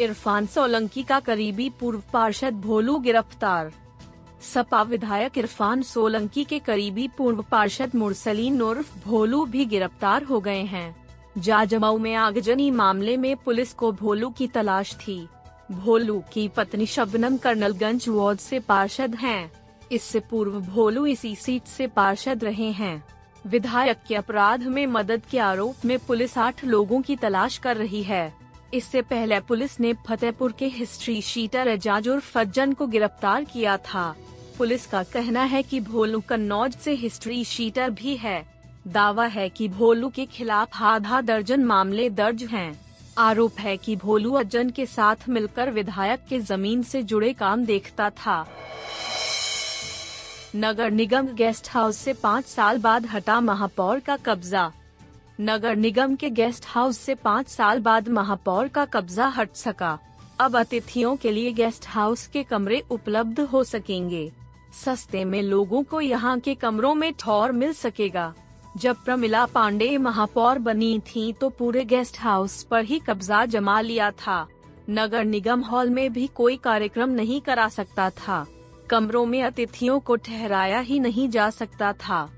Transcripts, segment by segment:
इरफान सोलंकी का करीबी पूर्व पार्षद भोलू गिरफ़्तार। सपा विधायक इरफान सोलंकी के करीबी पूर्व पार्षद मुरसलीन उर्फ़ भोलू भी गिरफ़्तार हो गए हैं। जाजमऊ में आगजनी मामले में पुलिस को भोलू की तलाश थी। भोलू की पत्नी शबनम कर्नलगंज वार्ड से पार्षद हैं। इससे पूर्व भोलू इसी सीट से पार्षद रहे हैं। विधायक के अपराध में मदद के आरोप में पुलिस आठ लोगों की तलाश कर रही है। इससे पहले पुलिस ने फतेहपुर के हिस्ट्री शीटर एजाज और फज्जन को गिरफ़्तार किया था। पुलिस का कहना है कि भोलू कन्नौज से हिस्ट्री शीटर भी है। दावा है कि भोलू के खिलाफ आधा दर्जन मामले दर्ज हैं। आरोप है कि भोलू अज्जन के साथ मिलकर विधायक के ज़मीन से जुड़े काम देखता था। नगर निगम गेस्ट हाउस से पाँच साल बाद हटा महापौर का कब्जा। नगर निगम के गेस्ट हाउस से पाँच साल बाद महापौर का कब्जा हट सका। अब अतिथियों के लिए गेस्ट हाउस के कमरे उपलब्ध हो सकेंगे। सस्ते में लोगों को यहाँ के कमरों में ठौर मिल सकेगा। जब प्रमिला पांडे महापौर बनी थी तो पूरे गेस्ट हाउस पर ही कब्जा जमा लिया था। नगर निगम हॉल में भी कोई कार्यक्रम नहीं करा सकता था। कमरों में अतिथियों को ठहराया ही नहीं जा सकता था।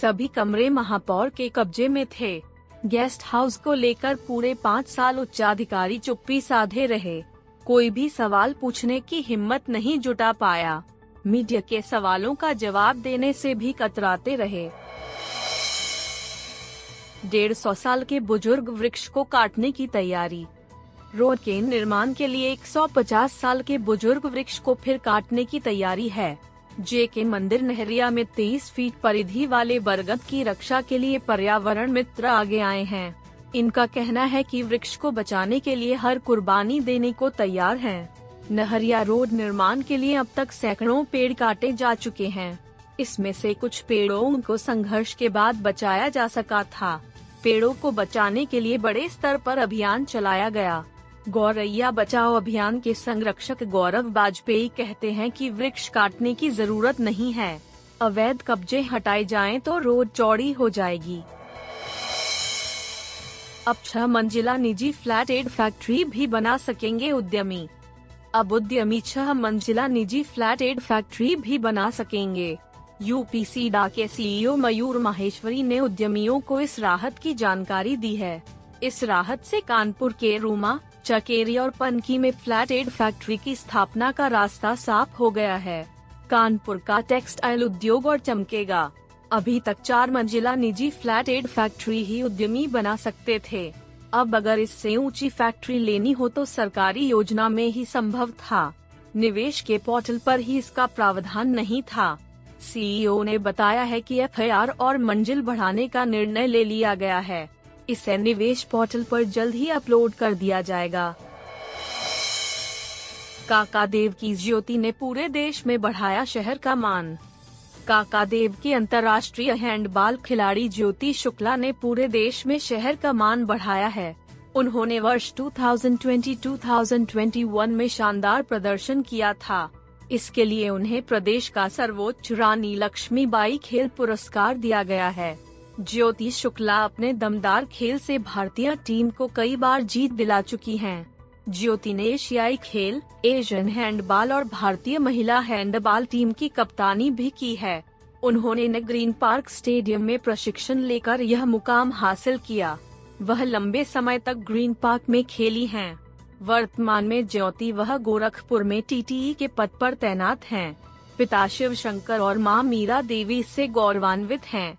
सभी कमरे महापौर के कब्जे में थे। गेस्ट हाउस को लेकर पूरे पाँच साल उच्चाधिकारी चुप्पी साधे रहे। कोई भी सवाल पूछने की हिम्मत नहीं जुटा पाया। मीडिया के सवालों का जवाब देने से भी कतराते रहे। डेढ़ सौ साल के बुज़ुर्ग वृक्ष को काटने की तैयारी। रोड के निर्माण के लिए 150 साल के बुज़ुर्ग वृक्ष को फिर काटने की तैयारी है। जे के मंदिर नहरिया में 23 फीट परिधि वाले बरगद की रक्षा के लिए पर्यावरण मित्र आगे आए हैं। इनका कहना है कि वृक्ष को बचाने के लिए हर कुर्बानी देने को तैयार हैं। नहरिया रोड निर्माण के लिए अब तक सैकड़ों पेड़ काटे जा चुके हैं। इसमें से कुछ पेड़ों को संघर्ष के बाद बचाया जा सका था। पेड़ों को बचाने के लिए बड़े स्तर पर अभियान चलाया गया। गौरैया बचाओ अभियान के संरक्षक गौरव वाजपेयी कहते हैं कि वृक्ष काटने की ज़रूरत नहीं है। अवैध कब्जे हटाए जाएँ तो रोड चौड़ी हो जाएगी। अब छह मंजिला निजी फ्लैट एड फैक्ट्री भी बना सकेंगे उद्यमी। अब उद्यमी छह मंजिला निजी फ्लैट एड फैक्ट्री भी बना सकेंगे। यूपीसी डा के सीईओ मयूर माहेश्वरी ने उद्यमियों को इस राहत की जानकारी दी है। इस राहत से कानपुर के रूमा चकेरी और पनकी में फ्लैट एड फैक्ट्री की स्थापना का रास्ता साफ़ हो गया है। कानपुर का टेक्सटाइल उद्योग और चमकेगा। अभी तक चार मंजिला निजी फ्लैट एड फैक्ट्री ही उद्यमी बना सकते थे। अब अगर इससे ऊँची फैक्ट्री लेनी हो तो सरकारी योजना में ही संभव था। निवेश के पोर्टल पर ही इसका प्रावधान नहीं था। सीईओ ने बताया है कि एफआईआर और मंजिल बढ़ाने का निर्णय ले लिया गया है। इसे निवेश पोर्टल पर जल्द ही अपलोड कर दिया जाएगा। काका देव की ज्योति ने पूरे देश में बढ़ाया शहर का मान। काका देव की अंतर्राष्ट्रीय हैंडबॉल खिलाड़ी ज्योति शुक्ला ने पूरे देश में शहर का मान बढ़ाया है। उन्होंने वर्ष 2020-2021 में शानदार प्रदर्शन किया था। इसके लिए उन्हें प्रदेश का सर्वोच्च रानी लक्ष्मीबाई खेल पुरस्कार दिया गया है। ज्योति शुक्ला अपने दमदार खेल से भारतीय टीम को कई बार जीत दिला चुकी हैं। ज्योति ने एशियाई खेल, एशियन हैंडबॉल और भारतीय महिला हैंडबॉल टीम की कप्तानी भी की है उन्होंने ने ग्रीन पार्क स्टेडियम में प्रशिक्षण लेकर यह मुकाम हासिल किया वह लंबे समय तक ग्रीन पार्क में खेली हैं। वर्तमान में ज्योति वह गोरखपुर में टीटीई के पद पर तैनात हैं। पिता शिव शंकर और माँ मीरा देवी से गौरवान्वित हैं।